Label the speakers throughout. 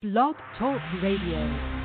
Speaker 1: Blog Talk Radio.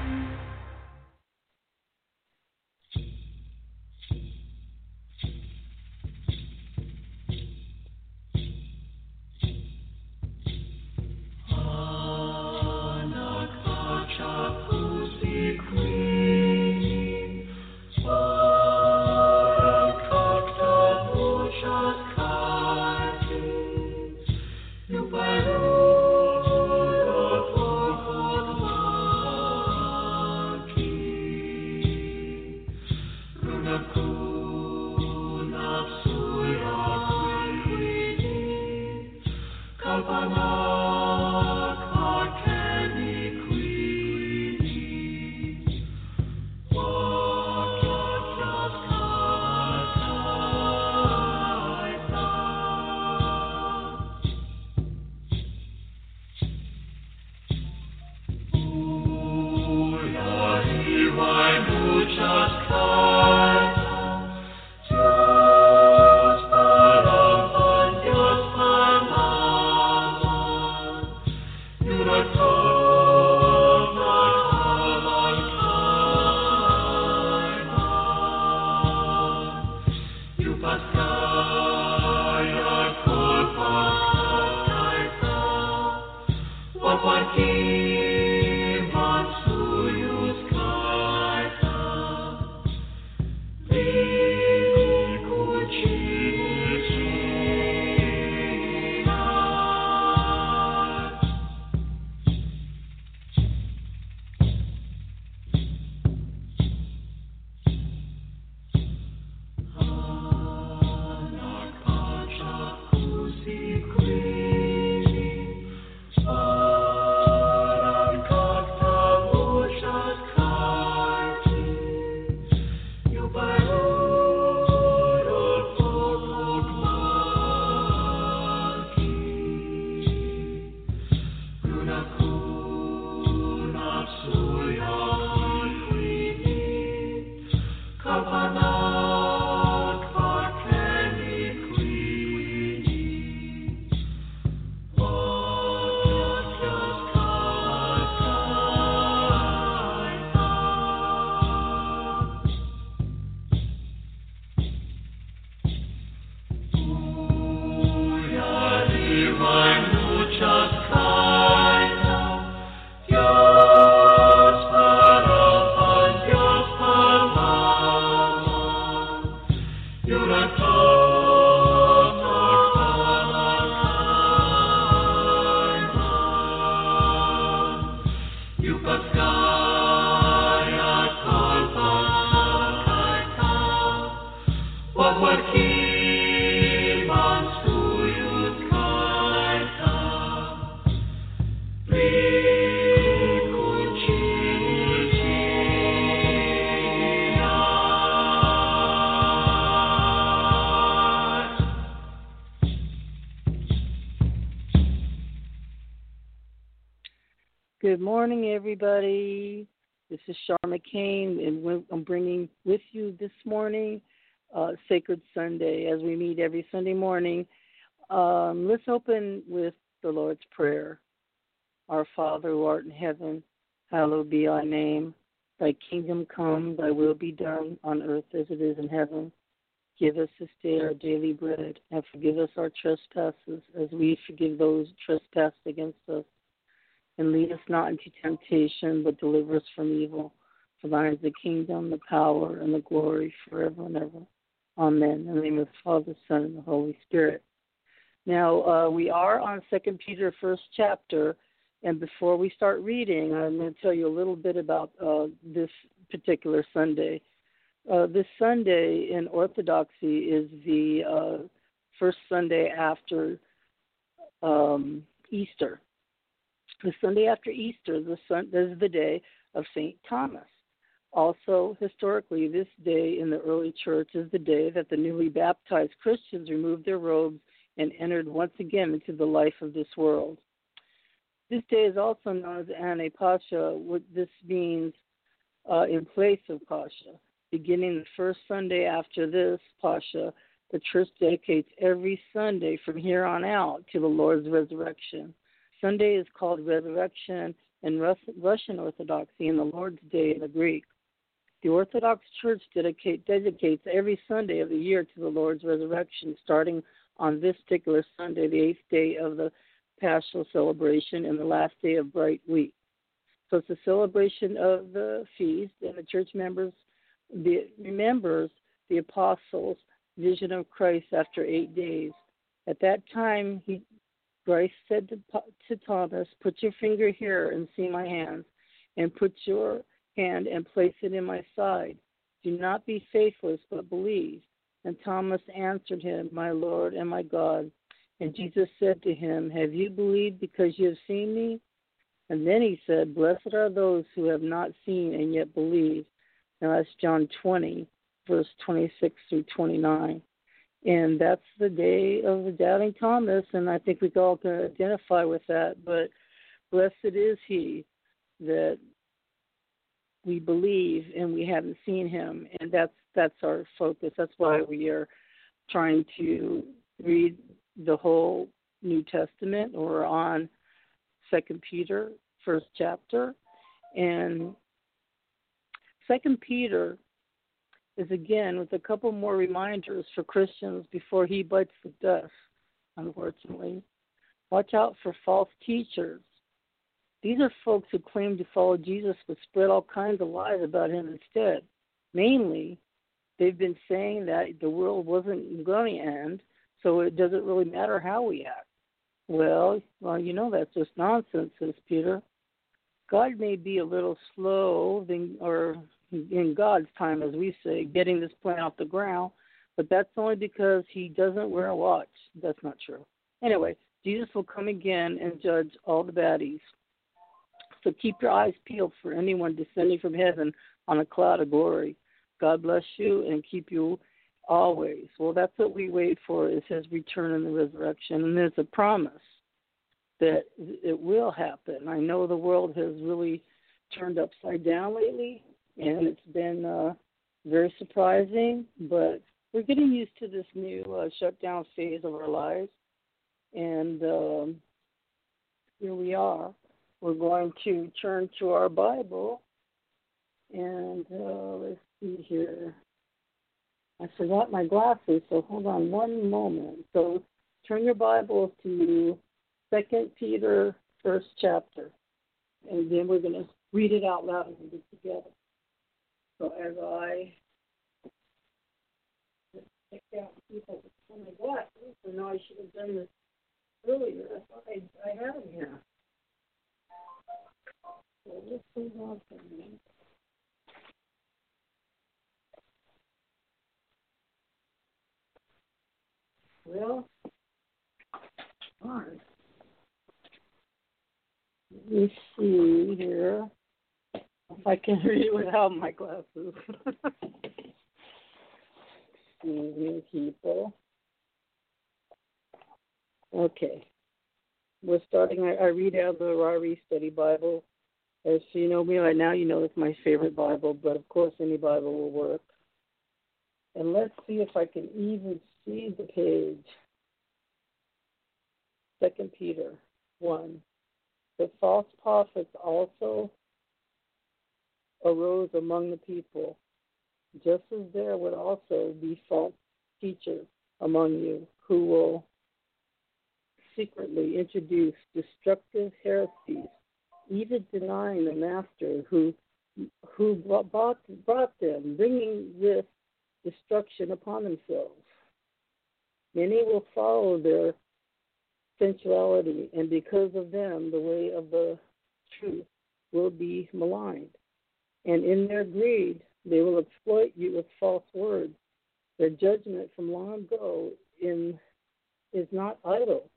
Speaker 2: Morning, everybody. This is Char McCain, and I'm bringing with you this morning uh, Sacred Sunday as we meet every Sunday morning. Um, let's open with the Lord's Prayer. Our Father who art in heaven, hallowed be thy name. Thy kingdom come, thy will be done on earth as it is in heaven. Give us this day our daily bread, and forgive us our trespasses as we forgive those who trespass against us and lead us not into temptation, but deliver us from evil. For thine is the kingdom, the power, and the glory forever and ever. Amen. In the name of the Father, Son, and the Holy Spirit. Now, uh, we are on Second Peter, first chapter, and before we start reading, I'm going to tell you a little bit about uh, this particular Sunday. Uh, this Sunday in Orthodoxy is the uh, first Sunday after um, Easter the Sunday after Easter, the sun, is the day of St. Thomas. Also, historically, this day in the early church is the day that the newly baptized Christians removed their robes and entered once again into the life of this world. This day is also known as Antipascha, what this means uh, in place of Pascha. Beginning the first Sunday after this Pascha, the church dedicates every Sunday from here on out to the Lord's resurrection. Sunday is called Resurrection and Russian Orthodoxy and the Lord's Day in the Greek. The Orthodox Church dedicate, dedicates every Sunday of the year to the Lord's resurrection, starting on this particular Sunday, the eighth day of the Paschal celebration and the last day of Bright Week. So it's a celebration of the feast, and the church members the, remembers the apostles' vision of Christ after eight days. At that time, he Christ said to, to Thomas, "Put your finger here and see my hands, and put your hand and place it in my side. Do not be faithless, but believe. And Thomas answered him, My Lord and my God. And Jesus said to him, Have you believed because you have seen me? And then he said, Blessed are those who have not seen and yet believe. Now that's John 20, verse 26 through 29. And that's the day of the doubting Thomas, and I think we all can identify with that. But blessed is he that we believe and we haven't seen him and that's that's our focus that's why we are trying to read the whole new testament or on second peter first chapter and second peter is again with a couple more reminders for christians before he bites the dust unfortunately watch out for false teachers these are folks who claim to follow Jesus but spread all kinds of lies about him instead. Mainly, they've been saying that the world wasn't going to end, so it doesn't really matter how we act. Well, well, you know that's just nonsense, says Peter. God may be a little slow, or in God's time, as we say, getting this plan off the ground, but that's only because He doesn't wear a watch. That's not true. Anyway, Jesus will come again and judge all the baddies. So keep your eyes peeled for anyone descending from heaven on a cloud of glory. God bless you and keep you always. Well, that's what we wait for is his return and the resurrection. And there's a promise that it will happen. I know the world has really turned upside down lately, and it's been uh, very surprising, but we're getting used to this new uh, shutdown phase of our lives. And um, here we are we're going to turn to our Bible. And uh, let's see here. I forgot my glasses, so hold on one moment. So turn your Bible to Second Peter, first chapter, and then we're going to read it out loud and read it together. So as I check out people my glasses, I know I should have done this earlier. I thought I, I had them here. Well, fine. Let me see here I can read without my glasses. Excuse me, people. Okay. We're starting, I, I read out the Ryrie Study Bible, as you know me right now, you know it's my favorite Bible, but of course any Bible will work. And let's see if I can even see the page. Second Peter one. The false prophets also arose among the people, just as there would also be false teachers among you who will secretly introduce destructive heresies even denying the master who who brought, brought them, bringing this destruction upon themselves. Many will follow their sensuality, and because of them, the way of the truth will be maligned. And in their greed, they will exploit you with false words. Their judgment from long ago in, is not idle,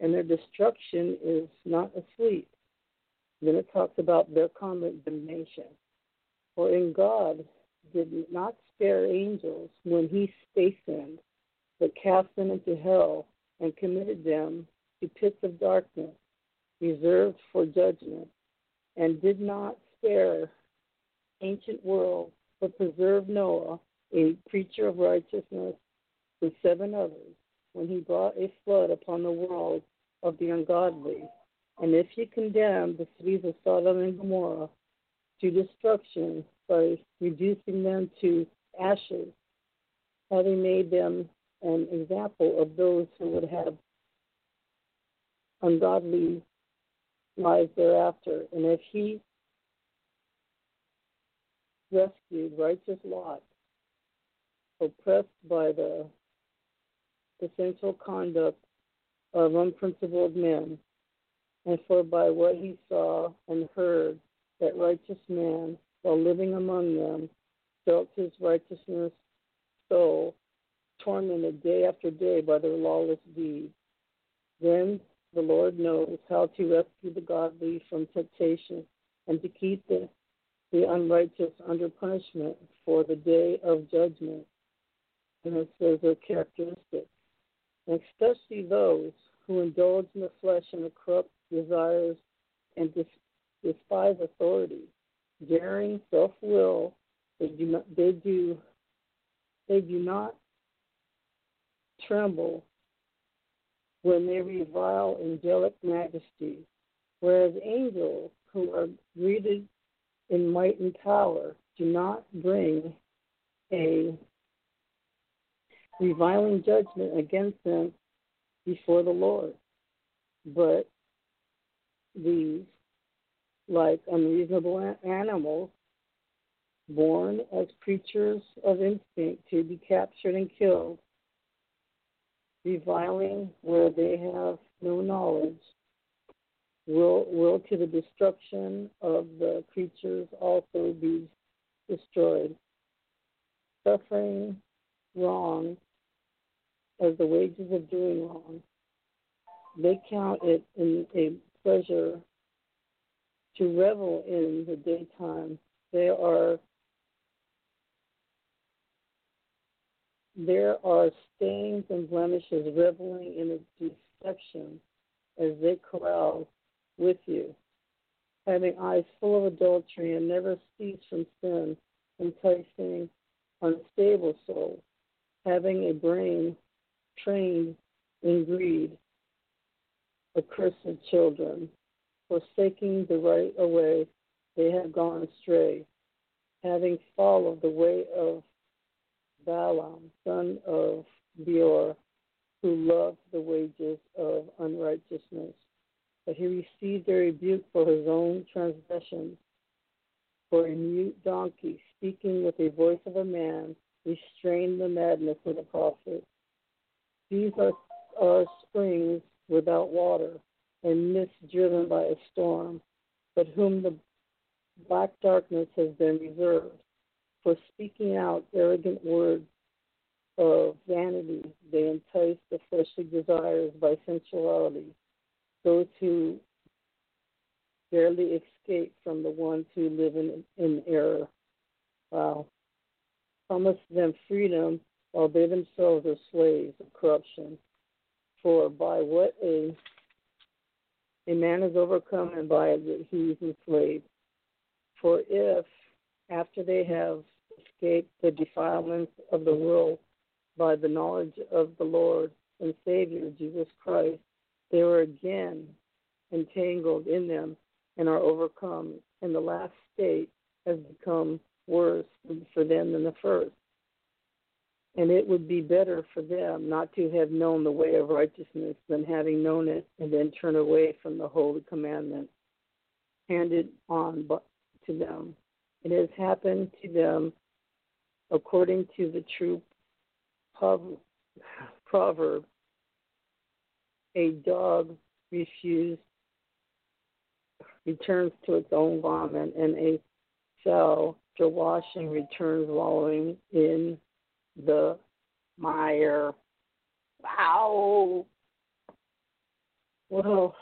Speaker 2: and their destruction is not asleep. Then it talks about their condemnation. For in God did not spare angels when he sinned, but cast them into hell and committed them to pits of darkness, reserved for judgment, and did not spare ancient world, but preserved Noah, a preacher of righteousness, with seven others, when he brought a flood upon the world of the ungodly And if he condemned the cities of Sodom and Gomorrah to destruction by reducing them to ashes, having made them an example of those who would have ungodly lives thereafter. And if he rescued righteous Lot, oppressed by the essential conduct of unprincipled men, and for by what he saw and heard, that righteous man, while living among them, felt his righteousness soul tormented day after day by their lawless deeds. Then the Lord knows how to rescue the godly from temptation and to keep the, the unrighteous under punishment for the day of judgment. And it says their characteristics. And especially those who indulge in the flesh and the corrupt desires and despise authority, daring self-will. They do not. They do. They do not tremble when they revile angelic majesty, whereas angels who are greeted in might and power do not bring a reviling judgment against them before the Lord. But these, like unreasonable animals, born as creatures of instinct to be captured and killed, reviling where they have no knowledge, will, will to the destruction of the creatures also be destroyed. Suffering wrong as the wages of doing wrong. They count it in a pleasure to revel in the daytime. They are there are stains and blemishes reveling in its deception as they carouse with you, having eyes full of adultery and never cease from sin, enticing unstable souls, having a brain trained in greed, accursed children, forsaking the right way, they have gone astray, having followed the way of Balaam, son of Beor, who loved the wages of unrighteousness. But he received a rebuke for his own transgressions. For a mute donkey, speaking with the voice of a man, restrained the madness of the prophet. These are, are springs without water, and mist driven by a storm, but whom the black darkness has been reserved. For speaking out arrogant words of vanity, they entice the fleshly desires by sensuality. Those who barely escape from the ones who live in, in error. Wow. Promise them freedom while they themselves are slaves of corruption. For by what a a man is overcome and by it he is enslaved. For if after they have escaped the defilements of the world by the knowledge of the Lord and Savior Jesus Christ, they were again entangled in them and are overcome, and the last state has become worse for them than the first. And it would be better for them not to have known the way of righteousness than having known it and then turn away from the holy commandment handed on to them. It has happened to them according to the true proverb a dog refused returns to its own vomit, and a sow after washing returns wallowing in the mire. Wow. Well,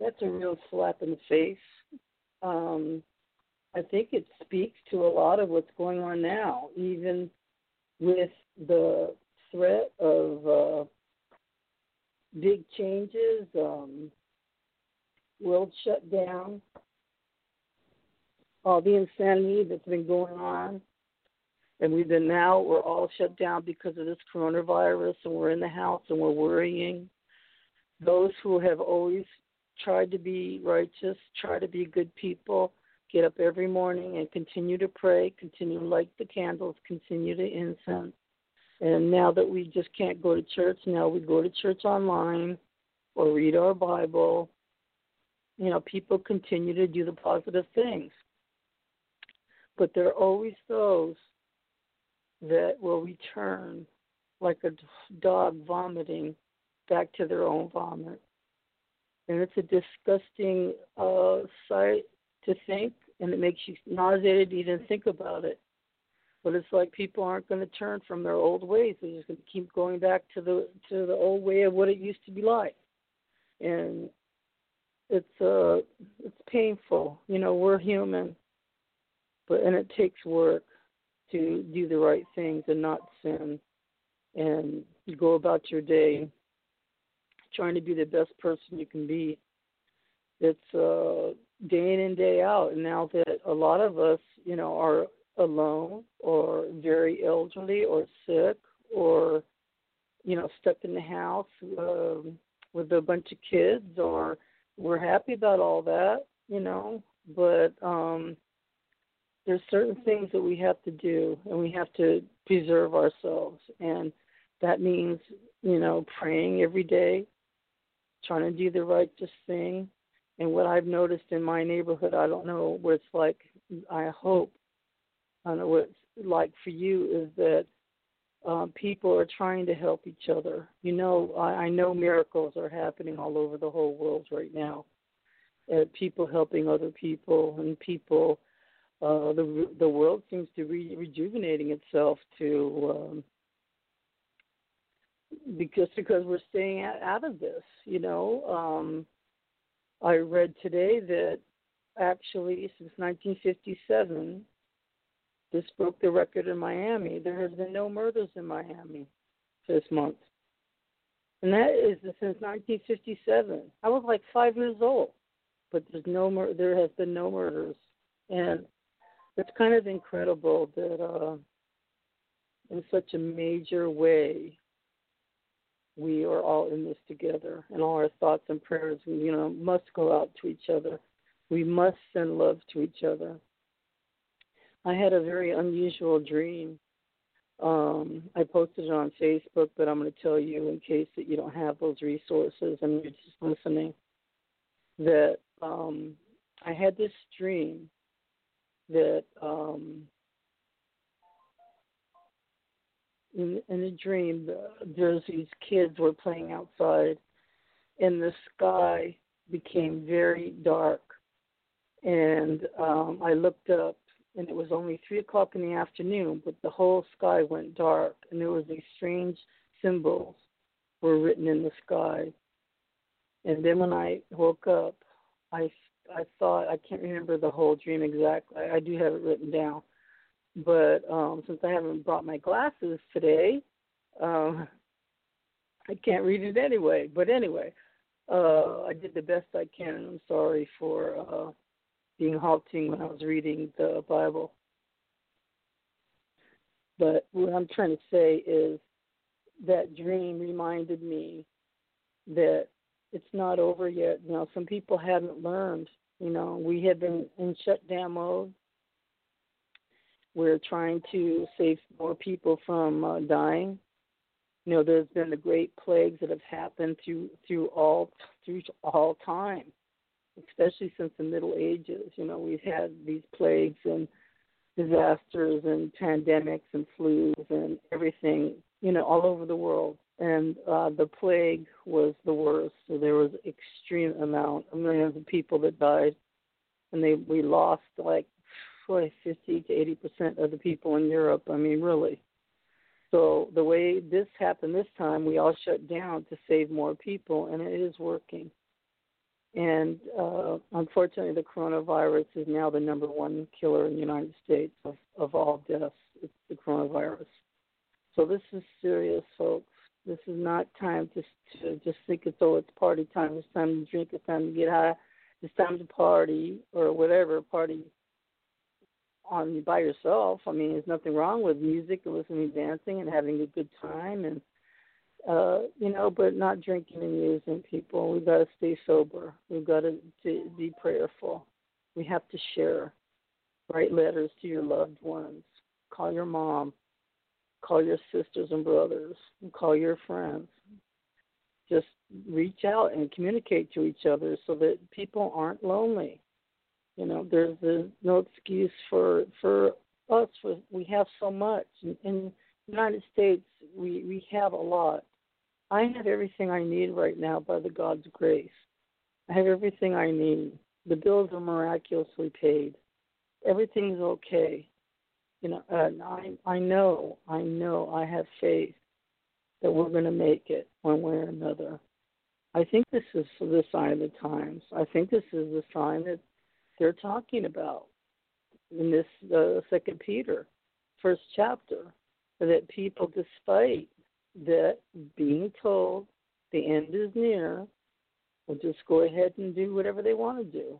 Speaker 2: that's a real slap in the face. Um, I think it speaks to a lot of what's going on now, even with the threat of uh, big changes, um, world shutdown, all the insanity that's been going on. And we've been now, we're all shut down because of this coronavirus, and we're in the house and we're worrying. those who have always tried to be righteous, try to be good people, get up every morning and continue to pray, continue to light the candles, continue to incense. And now that we just can't go to church, now we go to church online or read our Bible. You know, people continue to do the positive things. But there are always those that will return like a dog vomiting back to their own vomit. And it's a disgusting uh, sight to think, and it makes you nauseated to even think about it. But it's like people aren't going to turn from their old ways; they're just going to keep going back to the to the old way of what it used to be like, and it's uh it's painful. You know, we're human, but and it takes work to do the right things and not sin, and go about your day trying to be the best person you can be. It's uh, day in and day out. And now that a lot of us, you know, are alone or very elderly or sick or, you know, stuck in the house um, with a bunch of kids, or we're happy about all that, you know, but um, there's certain things that we have to do, and we have to preserve ourselves, and that means, you know, praying every day, trying to do the righteous thing. And what I've noticed in my neighborhood, I don't know what it's like. I hope I know it's like for you is that um, people are trying to help each other. You know, I, I know miracles are happening all over the whole world right now. Uh, people helping other people, and people. Uh, the the world seems to be rejuvenating itself to um, because because we're staying out of this. You know, um, I read today that actually since 1957, this broke the record in Miami. There has been no murders in Miami this month, and that is since 1957. I was like five years old, but there's no mur- there has been no murders, and it's kind of incredible that uh, in such a major way we are all in this together, and all our thoughts and prayers, you know, must go out to each other. We must send love to each other. I had a very unusual dream. Um, I posted it on Facebook, but I'm going to tell you in case that you don't have those resources and you're just listening. That um, I had this dream that um, in, in a dream, there's these kids were playing outside, and the sky became very dark. And um, I looked up, and it was only three o'clock in the afternoon, but the whole sky went dark, and there was these strange symbols were written in the sky. And then when I woke up, I I thought I can't remember the whole dream exactly. I do have it written down but um, since I haven't brought my glasses today, um, I can't read it anyway. But anyway, uh, I did the best I can, I'm sorry for uh, being halting when I was reading the Bible. But what I'm trying to say is that dream reminded me that it's not over yet. You know, some people haven't learned. You know, we have been in shutdown mode we're trying to save more people from uh, dying. You know, there's been the great plagues that have happened through through all through all time, especially since the Middle Ages. You know, we've had these plagues and disasters and pandemics and flus and everything. You know, all over the world. And uh, the plague was the worst. So there was extreme amount, millions of people that died, and they we lost like boy, 50 to 80 percent of the people in Europe. I mean, really. So the way this happened this time, we all shut down to save more people, and it is working. And uh, unfortunately, the coronavirus is now the number one killer in the United States of, of all deaths. It's the coronavirus. So this is serious, folks. This is not time to, to just think it's oh, it's party time. It's time to drink. It's time to get high. It's time to party or whatever party on by yourself. I mean, there's nothing wrong with music and listening dancing and having a good time and uh, you know, but not drinking and using people. We've got to stay sober. We've got to, be prayerful. We have to share. Write letters to your loved ones. Call your mom. Call your sisters and brothers. Call your friends. Just reach out and communicate to each other so that people aren't lonely. You know, there's, there's no excuse for for us. We have so much in, in the United States. We we have a lot. I have everything I need right now by the God's grace. I have everything I need. The bills are miraculously paid. Everything's okay. You know, and I I know, I know, I have faith that we're going to make it one way or another. I think this is the sign of the times. I think this is the sign that they're talking about in this uh, Second Peter, first chapter, that people, despite that being told the end is near, will just go ahead and do whatever they want to do.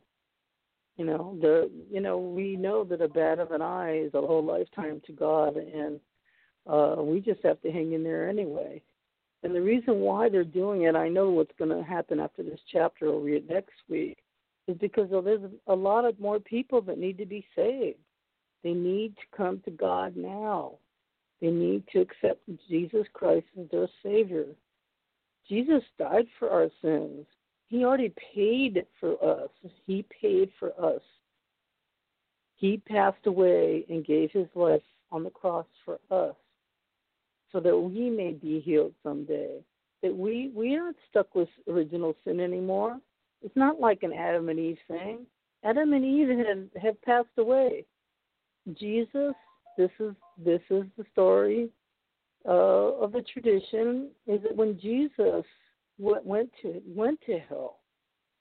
Speaker 2: You know, the you know we know that a bat of an eye is a whole lifetime to God, and uh, we just have to hang in there anyway. And the reason why they're doing it, I know what's going to happen after this chapter. I'll read next week, is because there's a lot of more people that need to be saved. They need to come to God now. They need to accept Jesus Christ as their Savior. Jesus died for our sins. He already paid for us. He paid for us. He passed away and gave his life on the cross for us so that we may be healed someday. That we, we aren't stuck with original sin anymore. It's not like an Adam and Eve thing. Adam and Eve have, have passed away. Jesus, this is this is the story uh, of the tradition. Is that when Jesus went, went to went to hell,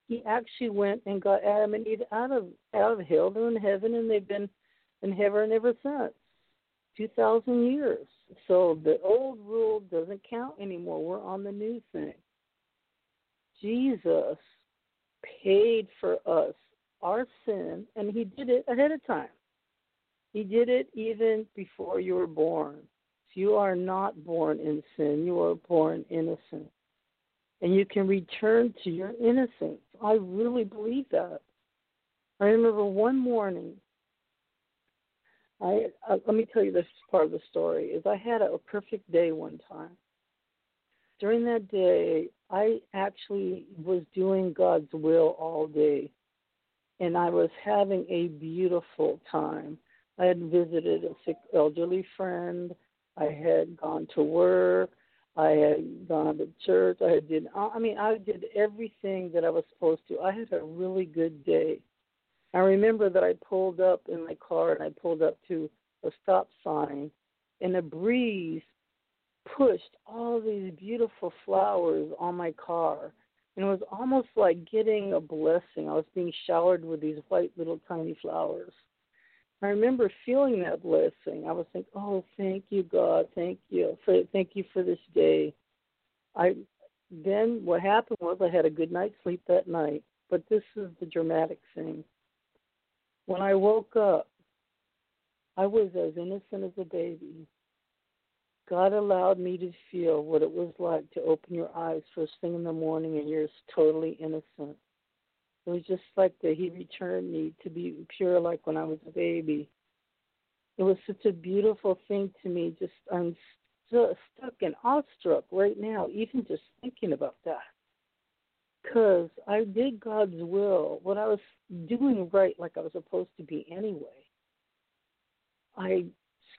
Speaker 2: he actually went and got Adam and Eve out of out of hell. They're in heaven, and they've been in heaven ever since. Two thousand years. So the old rule doesn't count anymore. We're on the new thing. Jesus paid for us our sin, and he did it ahead of time. He did it even before you were born. If you are not born in sin, you are born innocent. And you can return to your innocence. I really believe that. I remember one morning, I uh, let me tell you this part of the story is I had a, a perfect day one time. During that day, I actually was doing God's will all day, and I was having a beautiful time. I had visited a sick elderly friend. I had gone to work. I had gone to church. I had did. I mean, I did everything that I was supposed to. I had a really good day. I remember that I pulled up in my car and I pulled up to a stop sign, and a breeze pushed all these beautiful flowers on my car. And it was almost like getting a blessing. I was being showered with these white little tiny flowers. I remember feeling that blessing. I was like, "Oh, thank you, God, thank you for thank you for this day." I then what happened was I had a good night's sleep that night, but this is the dramatic thing. When I woke up, I was as innocent as a baby. God allowed me to feel what it was like to open your eyes first thing in the morning and you're totally innocent. It was just like that He returned me to be pure like when I was a baby. It was such a beautiful thing to me. Just I'm st- stuck and awestruck right now, even just thinking about that. Because I did God's will, what I was doing right, like I was supposed to be anyway. I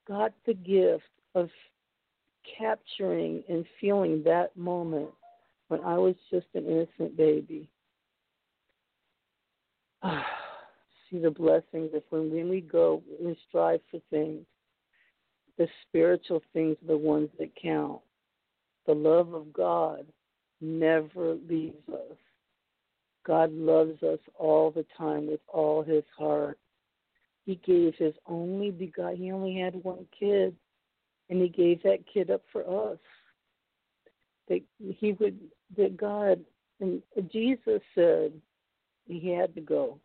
Speaker 2: got the gift of capturing and feeling that moment when I was just an innocent baby. see the blessings if when, when we go we strive for things, the spiritual things are the ones that count. The love of God never leaves us. God loves us all the time with all his heart. He gave his only begotten, he only had one kid, and he gave that kid up for us. That he would, that God, and Jesus said, he had to go.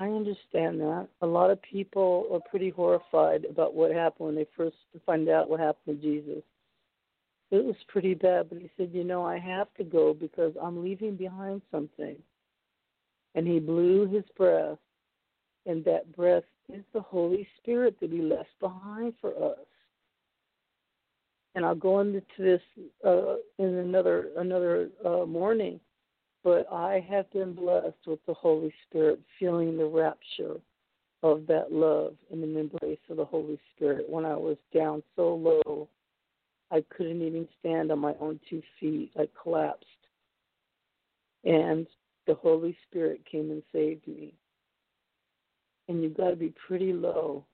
Speaker 2: I understand that. A lot of people are pretty horrified about what happened when they first find out what happened to Jesus. it was pretty bad, but he said, You know, I have to go because I'm leaving behind something. And he blew his breath, and that breath is the Holy Spirit that he left behind for us. And I'll go into this uh, in another another uh, morning, but I have been blessed with the Holy Spirit, feeling the rapture of that love and the embrace of the Holy Spirit when I was down so low I couldn't even stand on my own two feet. I collapsed. And the Holy Spirit came and saved me. And you've got to be pretty low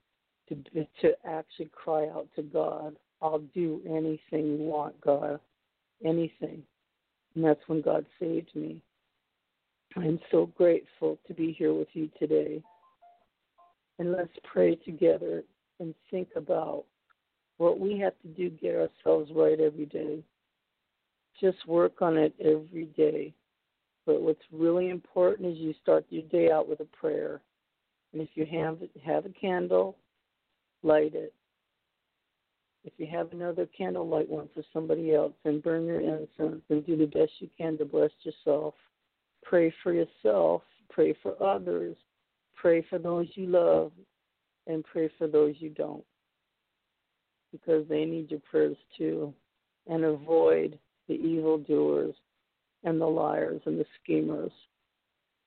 Speaker 2: to to actually cry out to God. I'll do anything you want, God. Anything. And that's when God saved me. I'm so grateful to be here with you today. And let's pray together and think about what we have to do get ourselves right every day. Just work on it every day. But what's really important is you start your day out with a prayer. And if you have have a candle, light it. If you have another candle, light one for somebody else and burn your incense and do the best you can to bless yourself. Pray for yourself, pray for others, pray for those you love, and pray for those you don't because they need your prayers too. And avoid the evildoers and the liars and the schemers.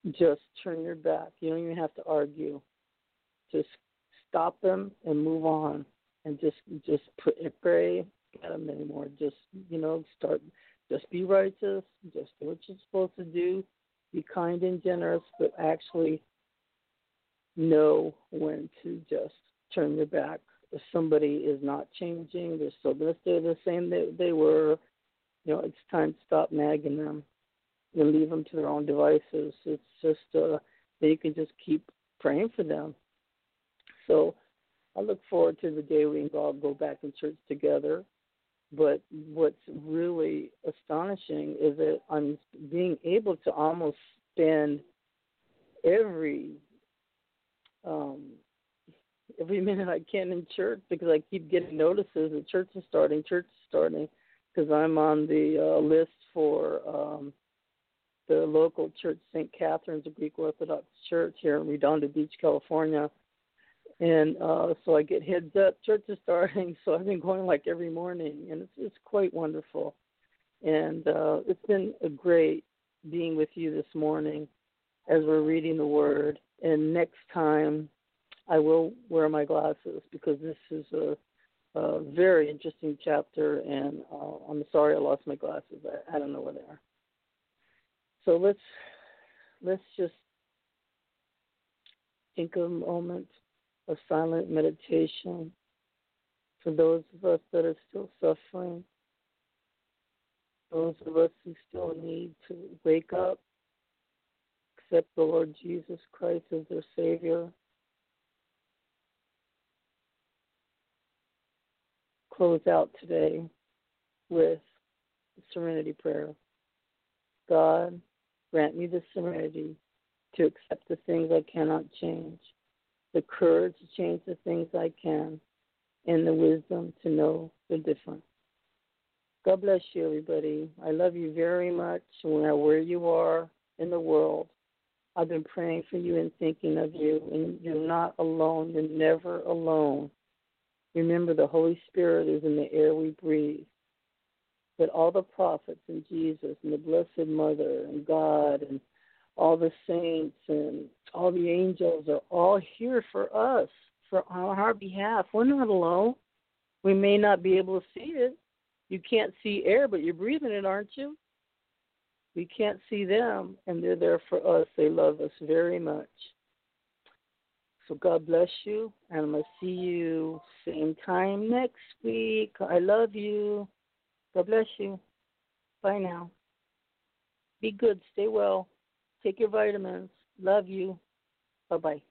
Speaker 2: Just turn your back. You don't even have to argue. Just stop them and move on, and just just pray at them anymore. Just you know, start. Just be righteous. Just do what you're supposed to do. Be kind and generous, but actually know when to just turn your back if somebody is not changing, they're still going to stay the same they, they were, you know, it's time to stop nagging them and leave them to their own devices. It's just uh, that you can just keep praying for them. So I look forward to the day we can all go back in church together. But what's really astonishing is that I'm being able to almost spend every um, every minute I can in church because I keep getting notices that church is starting, church is starting, because I'm on the uh, list for um, the local church, St. Katherine's, a Greek Orthodox church here in Redondo Beach, California. And uh, so I get heads up, church is starting. So I've been going like every morning, and it's it's quite wonderful. And uh, it's been a great being with you this morning as we're reading the Word. And next time I will wear my glasses because this is a, a very interesting chapter, and uh, I'm sorry I lost my glasses. I, I don't know where they are. So let's let's just think of a moment of silent meditation for those of us that are still suffering, those of us who still need to wake up, accept the Lord Jesus Christ as their Savior, close out today with the serenity prayer. God, grant me the serenity to accept the things I cannot change, the courage to change the things I can, and the wisdom to know the difference. God bless you, everybody. I love you very much, where you are in the world. I've been praying for you and thinking of you, and you're not alone. You're never alone. Remember, the Holy Spirit is in the air we breathe. But all the prophets and Jesus and the Blessed Mother and God and all the saints and all the angels are all here for us, for on our behalf. We're not alone. We may not be able to see it. You can't see air, but you're breathing it, aren't you? We can't see them, and they're there for us. They love us very much. So God bless you, and I'm going to see you same time next week. I love you. God bless you. Bye now. Be good. Stay well. Take your vitamins. Love you. Bye bye.